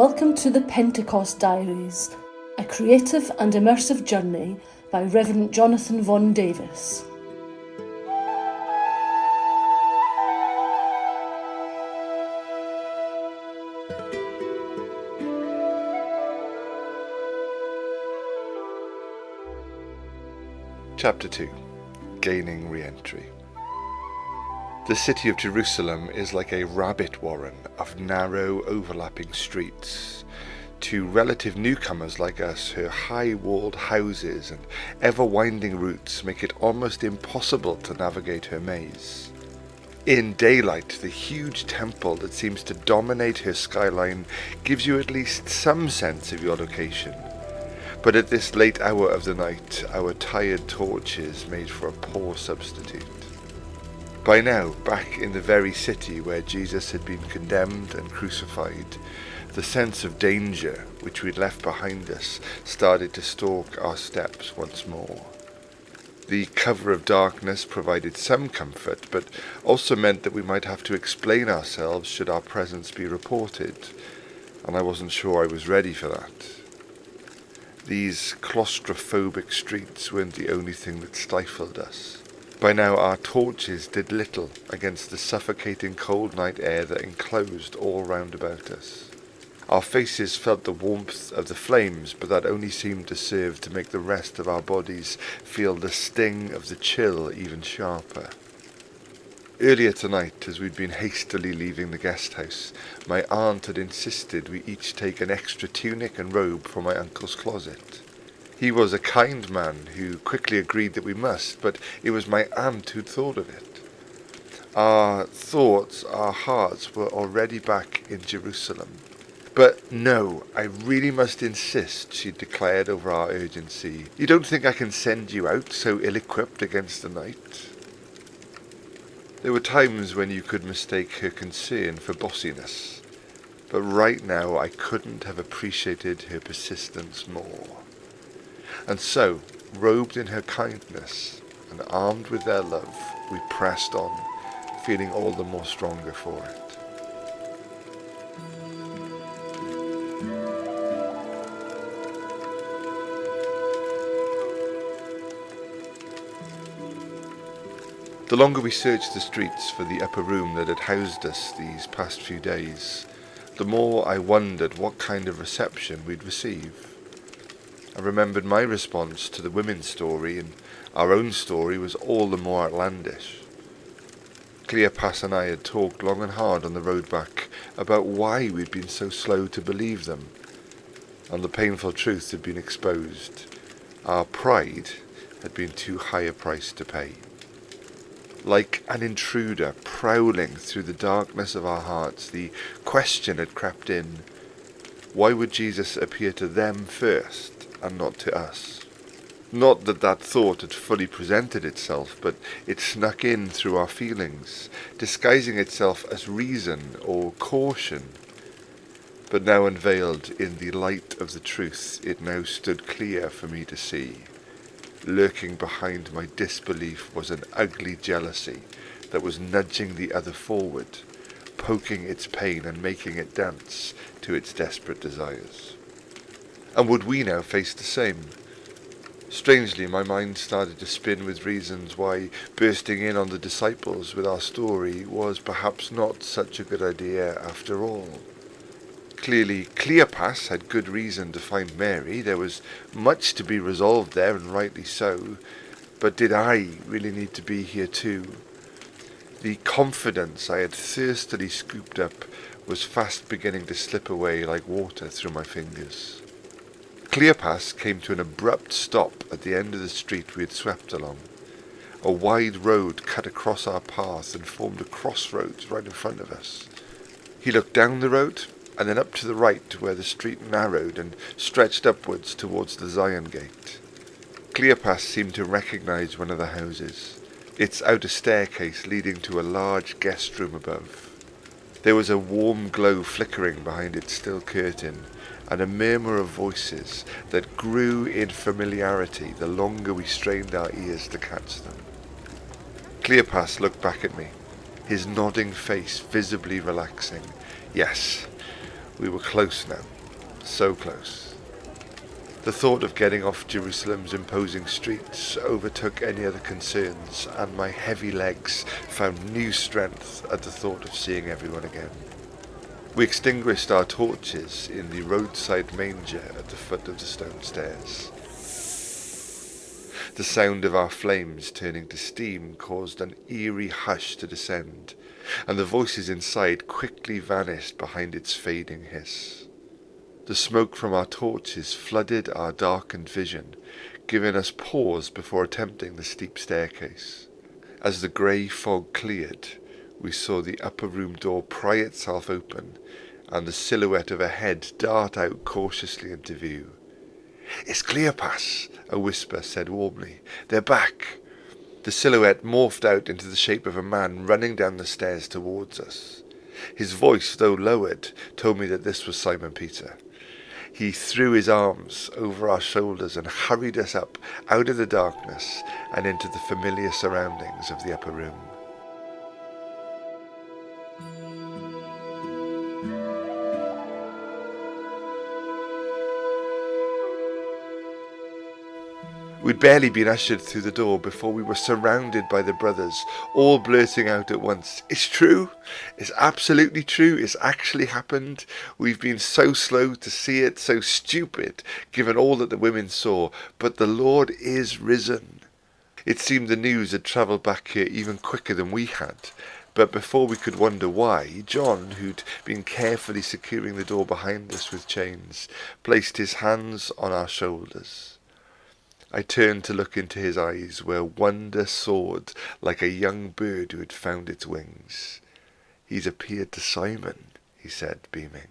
Welcome to the Pentecost Diaries, a creative and immersive journey by Reverend Jonathan Vaughan Davis. Chapter 2 Gaining Re-Entry The city of Jerusalem is like a rabbit warren of narrow, overlapping streets. To relative newcomers like us, her high walled houses and ever winding routes make it almost impossible to navigate her maze. In daylight, the huge temple that seems to dominate her skyline gives you at least some sense of your location. But at this late hour of the night, our tired torches made for a poor substitute. By now, back in the very city where Jesus had been condemned and crucified, the sense of danger which we'd left behind us started to stalk our steps once more. The cover of darkness provided some comfort, but also meant that we might have to explain ourselves should our presence be reported, and I wasn't sure I was ready for that. These claustrophobic streets weren't the only thing that stifled us. By now our torches did little against the suffocating cold night air that enclosed all round about us. Our faces felt the warmth of the flames, but that only seemed to serve to make the rest of our bodies feel the sting of the chill even sharper. Earlier tonight, as we'd been hastily leaving the guest house, my aunt had insisted we each take an extra tunic and robe from my uncle's closet. He was a kind man who quickly agreed that we must, but it was my aunt who'd thought of it. Our thoughts, our hearts were already back in Jerusalem. But no, I really must insist, she declared over our urgency. You don't think I can send you out so ill-equipped against the night? There were times when you could mistake her concern for bossiness, but right now I couldn't have appreciated her persistence more. And so, robed in her kindness and armed with their love, we pressed on, feeling all the more stronger for it. The longer we searched the streets for the upper room that had housed us these past few days, the more I wondered what kind of reception we'd receive. I remembered my response to the women's story, and our own story was all the more outlandish. Cleopas and I had talked long and hard on the road back about why we'd been so slow to believe them, and the painful truth had been exposed. Our pride had been too high a price to pay like an intruder prowling through the darkness of our hearts, the question had crept in why would Jesus appear to them first and not to us? Not that that thought had fully presented itself, but it snuck in through our feelings, disguising itself as reason or caution. But now unveiled in the light of the truth, it now stood clear for me to see. Lurking behind my disbelief was an ugly jealousy that was nudging the other forward, poking its pain and making it dance to its desperate desires. And would we now face the same? Strangely, my mind started to spin with reasons why bursting in on the disciples with our story was perhaps not such a good idea after all. Clearly, Cleopas had good reason to find Mary. There was much to be resolved there, and rightly so. But did I really need to be here too? The confidence I had thirstily scooped up was fast beginning to slip away like water through my fingers. Cleopas came to an abrupt stop at the end of the street we had swept along. A wide road cut across our path and formed a crossroads right in front of us. He looked down the road and then up to the right where the street narrowed and stretched upwards towards the Zion Gate. Cleopas seemed to recognize one of the houses, its outer staircase leading to a large guest room above. There was a warm glow flickering behind its still curtain, and a murmur of voices that grew in familiarity the longer we strained our ears to catch them. Cleopas looked back at me, his nodding face visibly relaxing. Yes, We were close now, so close. The thought of getting off Jerusalem's imposing streets overtook any other concerns, and my heavy legs found new strength at the thought of seeing everyone again. We extinguished our torches in the roadside manger at the foot of the stone stairs. The sound of our flames turning to steam caused an eerie hush to descend, and the voices inside quickly vanished behind its fading hiss. The smoke from our torches flooded our darkened vision, giving us pause before attempting the steep staircase. As the grey fog cleared, we saw the upper room door pry itself open and the silhouette of a head dart out cautiously into view. It's Cleopas, a whisper said warmly. They're back. The silhouette morphed out into the shape of a man running down the stairs towards us. His voice, though lowered, told me that this was Simon Peter. He threw his arms over our shoulders and hurried us up out of the darkness and into the familiar surroundings of the upper room. We'd barely been ushered through the door before we were surrounded by the brothers, all blurting out at once, It's true! It's absolutely true! It's actually happened! We've been so slow to see it, so stupid, given all that the women saw, but the Lord is risen. It seemed the news had travelled back here even quicker than we had. But before we could wonder why, John, who'd been carefully securing the door behind us with chains, placed his hands on our shoulders. I turned to look into his eyes, where wonder soared like a young bird who had found its wings. He's appeared to Simon, he said, beaming.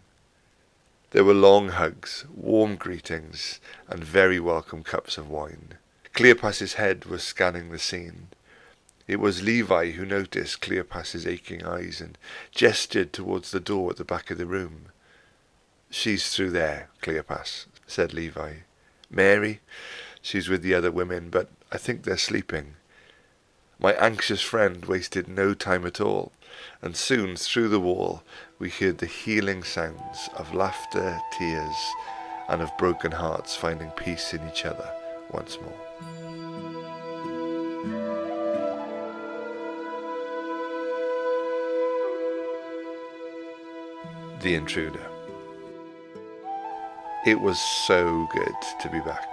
There were long hugs, warm greetings, and very welcome cups of wine. Cleopas's head was scanning the scene. It was Levi who noticed Cleopas's aching eyes and gestured towards the door at the back of the room. She's through there, Cleopas, said Levi. Mary, she's with the other women, but I think they're sleeping. My anxious friend wasted no time at all, and soon through the wall we heard the healing sounds of laughter, tears, and of broken hearts finding peace in each other once more. The Intruder. It was so good to be back.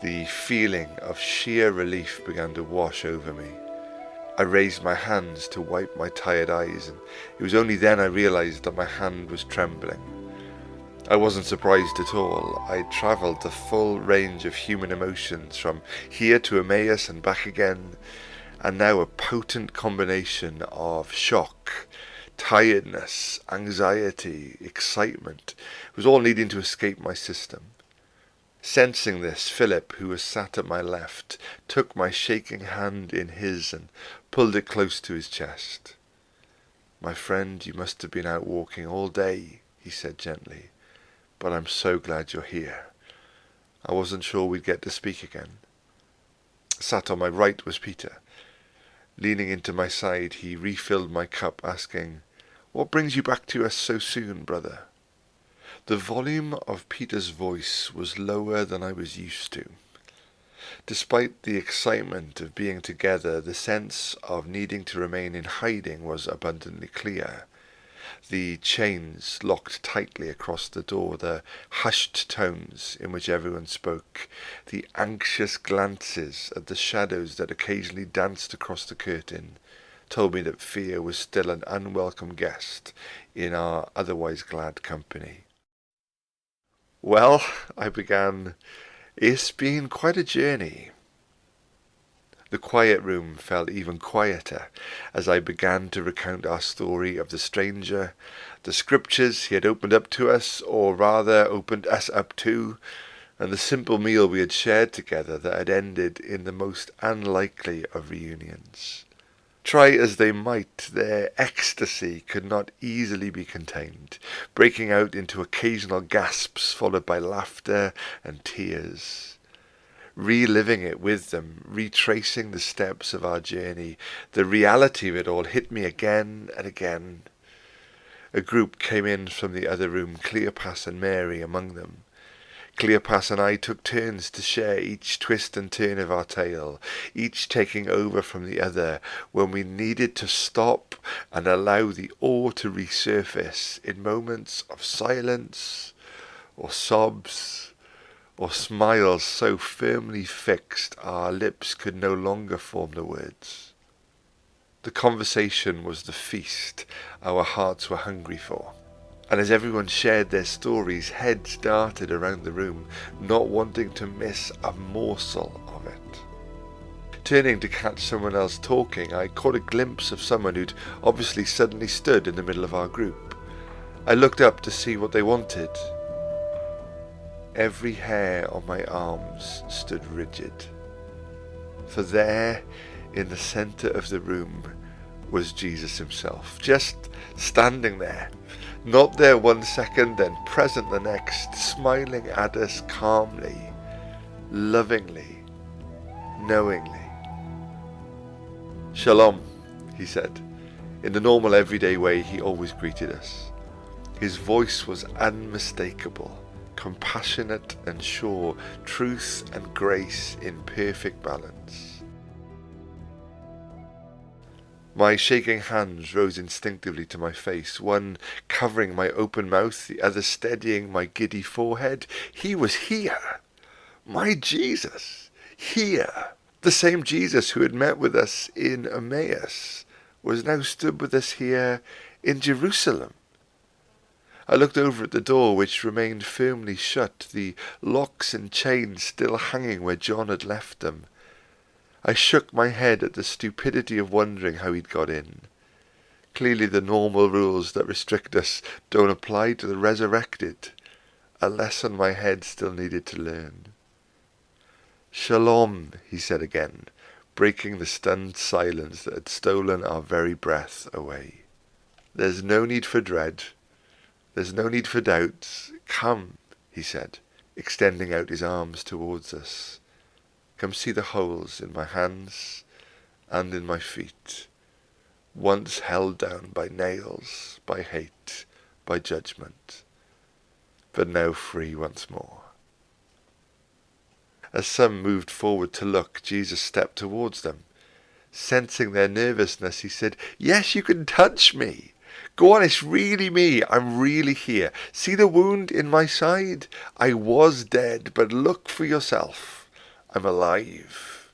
The feeling of sheer relief began to wash over me. I raised my hands to wipe my tired eyes, and it was only then I realized that my hand was trembling. I wasn't surprised at all. I travelled the full range of human emotions from here to Emmaus and back again, and now a potent combination of shock, tiredness, anxiety, excitement was all needing to escape my system. Sensing this, Philip, who was sat at my left, took my shaking hand in his and pulled it close to his chest. My friend, you must have been out walking all day, he said gently, but I'm so glad you're here. I wasn't sure we'd get to speak again. Sat on my right was Peter. Leaning into my side, he refilled my cup, asking, What brings you back to us so soon, brother? The volume of Peter's voice was lower than I was used to. Despite the excitement of being together, the sense of needing to remain in hiding was abundantly clear. The chains locked tightly across the door, the hushed tones in which everyone spoke, the anxious glances at the shadows that occasionally danced across the curtain, told me that fear was still an unwelcome guest in our otherwise glad company. Well, I began, it's been quite a journey. The quiet room fell even quieter as I began to recount our story of the stranger, the scriptures he had opened up to us, or rather opened us up to, and the simple meal we had shared together that had ended in the most unlikely of reunions. Try as they might, their ecstasy could not easily be contained, breaking out into occasional gasps followed by laughter and tears. Reliving it with them, retracing the steps of our journey, the reality of it all hit me again and again. A group came in from the other room, Cleopas and Mary among them. Cleopas and I took turns to share each twist and turn of our tale, each taking over from the other when we needed to stop and allow the awe to resurface in moments of silence or sobs or smiles so firmly fixed our lips could no longer form the words. The conversation was the feast our hearts were hungry for and as everyone shared their stories, heads darted around the room, not wanting to miss a morsel of it. Turning to catch someone else talking, I caught a glimpse of someone who'd obviously suddenly stood in the middle of our group. I looked up to see what they wanted. Every hair on my arms stood rigid. For there, in the centre of the room, was Jesus himself, just standing there, not there one second, then present the next, smiling at us calmly, lovingly, knowingly. Shalom, he said, in the normal everyday way he always greeted us. His voice was unmistakable, compassionate and sure, truth and grace in perfect balance. My shaking hands rose instinctively to my face, one covering my open mouth, the other steadying my giddy forehead. He was here! My Jesus! Here! The same Jesus who had met with us in Emmaus was now stood with us here in Jerusalem. I looked over at the door, which remained firmly shut, the locks and chains still hanging where John had left them. I shook my head at the stupidity of wondering how he'd got in. Clearly the normal rules that restrict us don't apply to the resurrected, a lesson my head still needed to learn. Shalom, he said again, breaking the stunned silence that had stolen our very breath away. There's no need for dread. There's no need for doubts. Come, he said, extending out his arms towards us. Come see the holes in my hands and in my feet, once held down by nails, by hate, by judgment, but now free once more. As some moved forward to look, Jesus stepped towards them. Sensing their nervousness, he said, Yes, you can touch me. Go on, it's really me. I'm really here. See the wound in my side? I was dead, but look for yourself. I'm alive.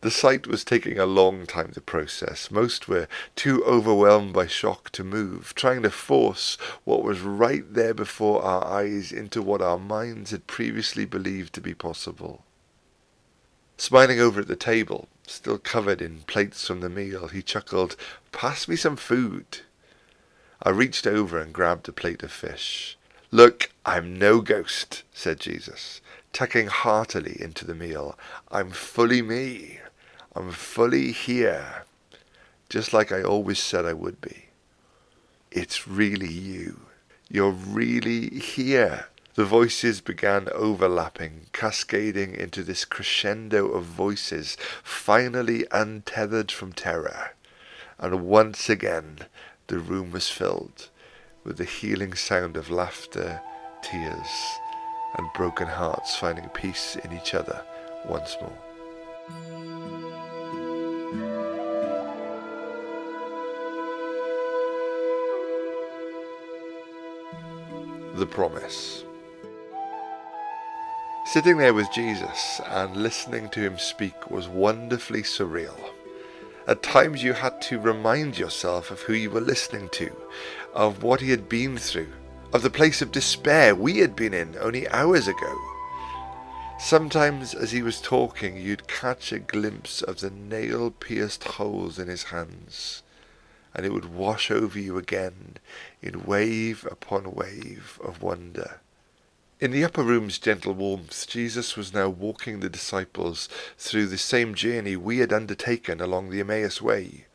The sight was taking a long time to process. Most were too overwhelmed by shock to move, trying to force what was right there before our eyes into what our minds had previously believed to be possible. Smiling over at the table, still covered in plates from the meal, he chuckled, Pass me some food. I reached over and grabbed a plate of fish. Look, I'm no ghost, said Jesus tucking heartily into the meal. I'm fully me. I'm fully here, just like I always said I would be. It's really you. You're really here. The voices began overlapping, cascading into this crescendo of voices, finally untethered from terror. And once again, the room was filled with the healing sound of laughter, tears, and broken hearts finding peace in each other once more. The Promise. Sitting there with Jesus and listening to him speak was wonderfully surreal. At times you had to remind yourself of who you were listening to, of what he had been through, of the place of despair we had been in only hours ago. Sometimes, as he was talking, you'd catch a glimpse of the nail pierced holes in his hands, and it would wash over you again in wave upon wave of wonder. In the upper room's gentle warmth, Jesus was now walking the disciples through the same journey we had undertaken along the Emmaus Way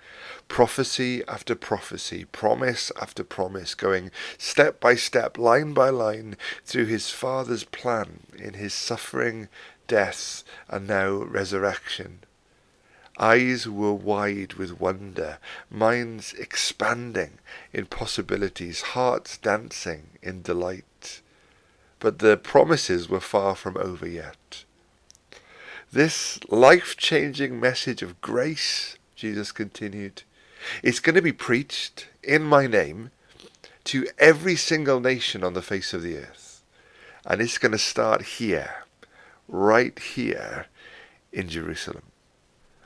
prophecy after prophecy, promise after promise, going step by step, line by line, through his Father's plan in his suffering, death, and now resurrection. Eyes were wide with wonder, minds expanding in possibilities, hearts dancing in delight. But the promises were far from over yet. This life changing message of grace, Jesus continued, is going to be preached in my name to every single nation on the face of the earth. And it's going to start here, right here in Jerusalem.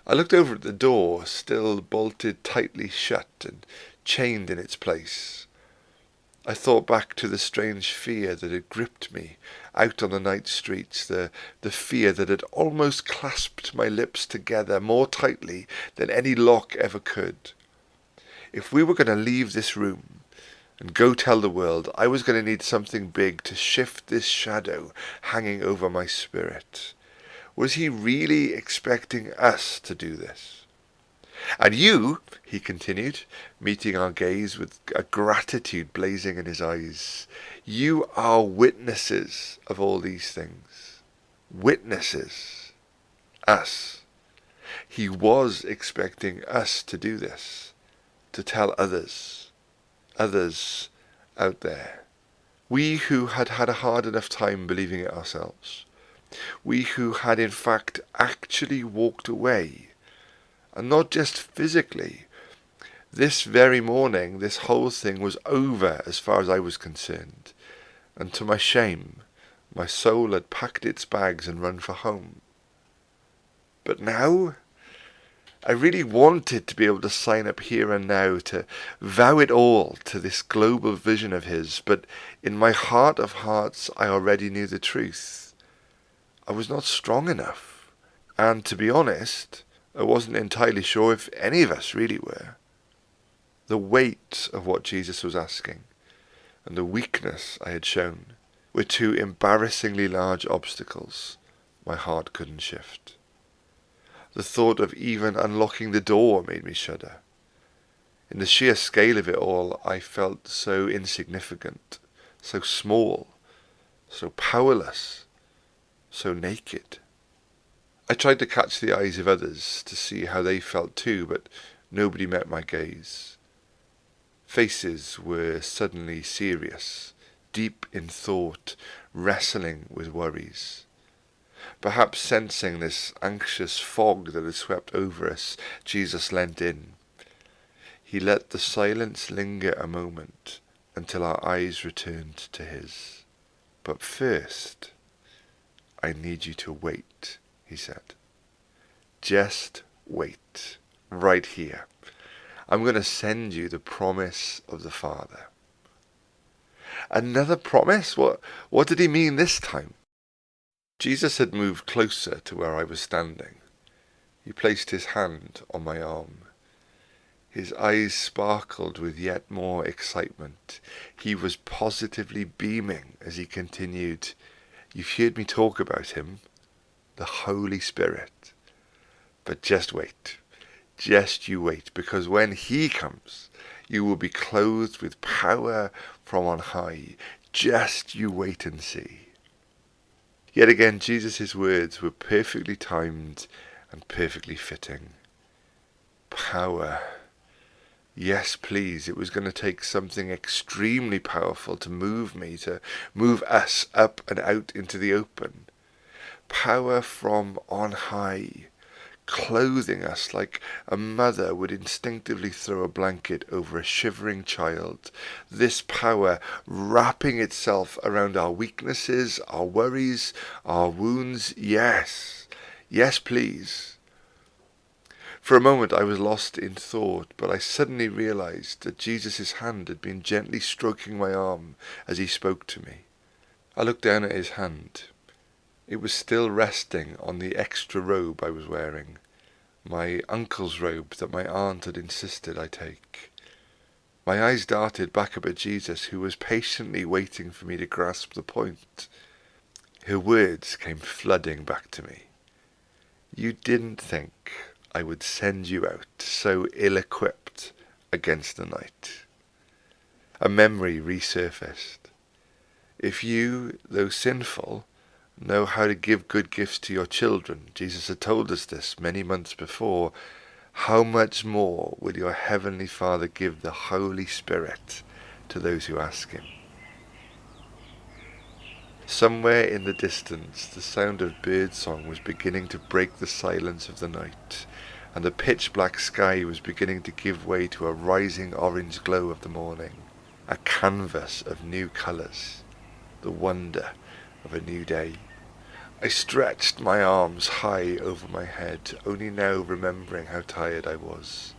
I looked over at the door, still bolted tightly shut and chained in its place. I thought back to the strange fear that had gripped me out on the night streets, the, the fear that had almost clasped my lips together more tightly than any lock ever could. If we were going to leave this room and go tell the world, I was going to need something big to shift this shadow hanging over my spirit. Was he really expecting us to do this? And you, he continued, meeting our gaze with a gratitude blazing in his eyes, you are witnesses of all these things. Witnesses. Us. He was expecting us to do this, to tell others, others out there. We who had had a hard enough time believing it ourselves we who had in fact actually walked away, and not just physically. This very morning, this whole thing was over as far as I was concerned, and to my shame, my soul had packed its bags and run for home. But now, I really wanted to be able to sign up here and now to vow it all to this global vision of his, but in my heart of hearts I already knew the truth. I was not strong enough. And to be honest, I wasn't entirely sure if any of us really were. The weight of what Jesus was asking and the weakness I had shown were two embarrassingly large obstacles my heart couldn't shift. The thought of even unlocking the door made me shudder. In the sheer scale of it all, I felt so insignificant, so small, so powerless so naked. I tried to catch the eyes of others to see how they felt too, but nobody met my gaze. Faces were suddenly serious, deep in thought, wrestling with worries. Perhaps sensing this anxious fog that had swept over us, Jesus leant in. He let the silence linger a moment until our eyes returned to his. But first, I need you to wait, he said. Just wait, right here. I'm going to send you the promise of the Father. Another promise? What, what did he mean this time? Jesus had moved closer to where I was standing. He placed his hand on my arm. His eyes sparkled with yet more excitement. He was positively beaming as he continued, You've heard me talk about him, the Holy Spirit. But just wait. Just you wait, because when he comes, you will be clothed with power from on high. Just you wait and see. Yet again, Jesus' words were perfectly timed and perfectly fitting. Power. Yes, please. It was going to take something extremely powerful to move me, to move us up and out into the open. Power from on high, clothing us like a mother would instinctively throw a blanket over a shivering child. This power wrapping itself around our weaknesses, our worries, our wounds. Yes, yes, please. For a moment I was lost in thought, but I suddenly realized that Jesus' hand had been gently stroking my arm as he spoke to me. I looked down at his hand. It was still resting on the extra robe I was wearing, my uncle's robe that my aunt had insisted I take. My eyes darted back up at Jesus, who was patiently waiting for me to grasp the point. Her words came flooding back to me. You didn't think I would send you out so ill equipped against the night. A memory resurfaced. If you, though sinful, Know how to give good gifts to your children. Jesus had told us this many months before. How much more will your Heavenly Father give the Holy Spirit to those who ask Him? Somewhere in the distance, the sound of birdsong was beginning to break the silence of the night, and the pitch black sky was beginning to give way to a rising orange glow of the morning, a canvas of new colours, the wonder of a new day. I stretched my arms high over my head, only now remembering how tired I was.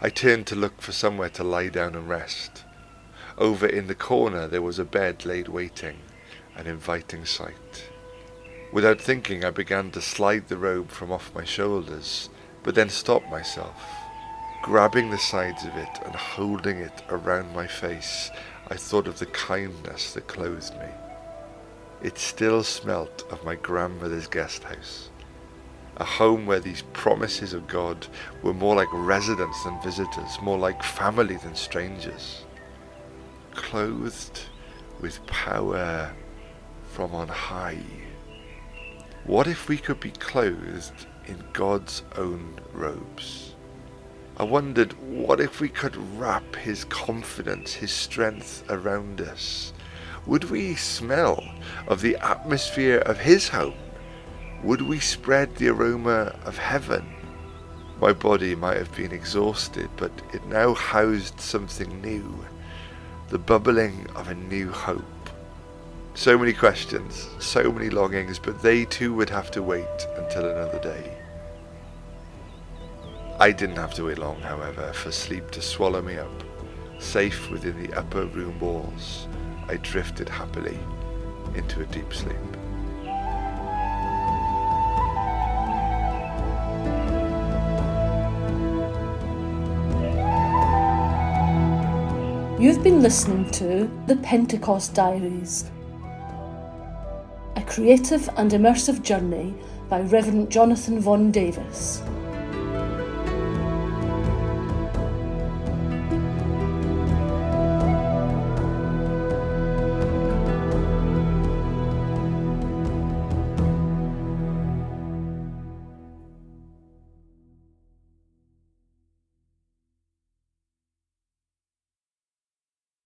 I turned to look for somewhere to lie down and rest. Over in the corner there was a bed laid waiting an inviting sight. Without thinking, I began to slide the robe from off my shoulders, but then stopped myself. Grabbing the sides of it and holding it around my face, I thought of the kindness that clothed me. It still smelt of my grandmother's guest house, a home where these promises of God were more like residents than visitors, more like family than strangers. Clothed with power from on high. What if we could be clothed in God's own robes? I wondered, what if we could wrap His confidence, His strength around us? Would we smell of the atmosphere of His home? Would we spread the aroma of heaven? My body might have been exhausted, but it now housed something new, the bubbling of a new hope. So many questions, so many longings, but they too would have to wait until another day. I didn't have to wait long, however, for sleep to swallow me up. Safe within the upper room walls, I drifted happily into a deep sleep. You've been listening to The Pentecost Diaries a creative and immersive journey by Reverend Jonathan Vaughan Davis.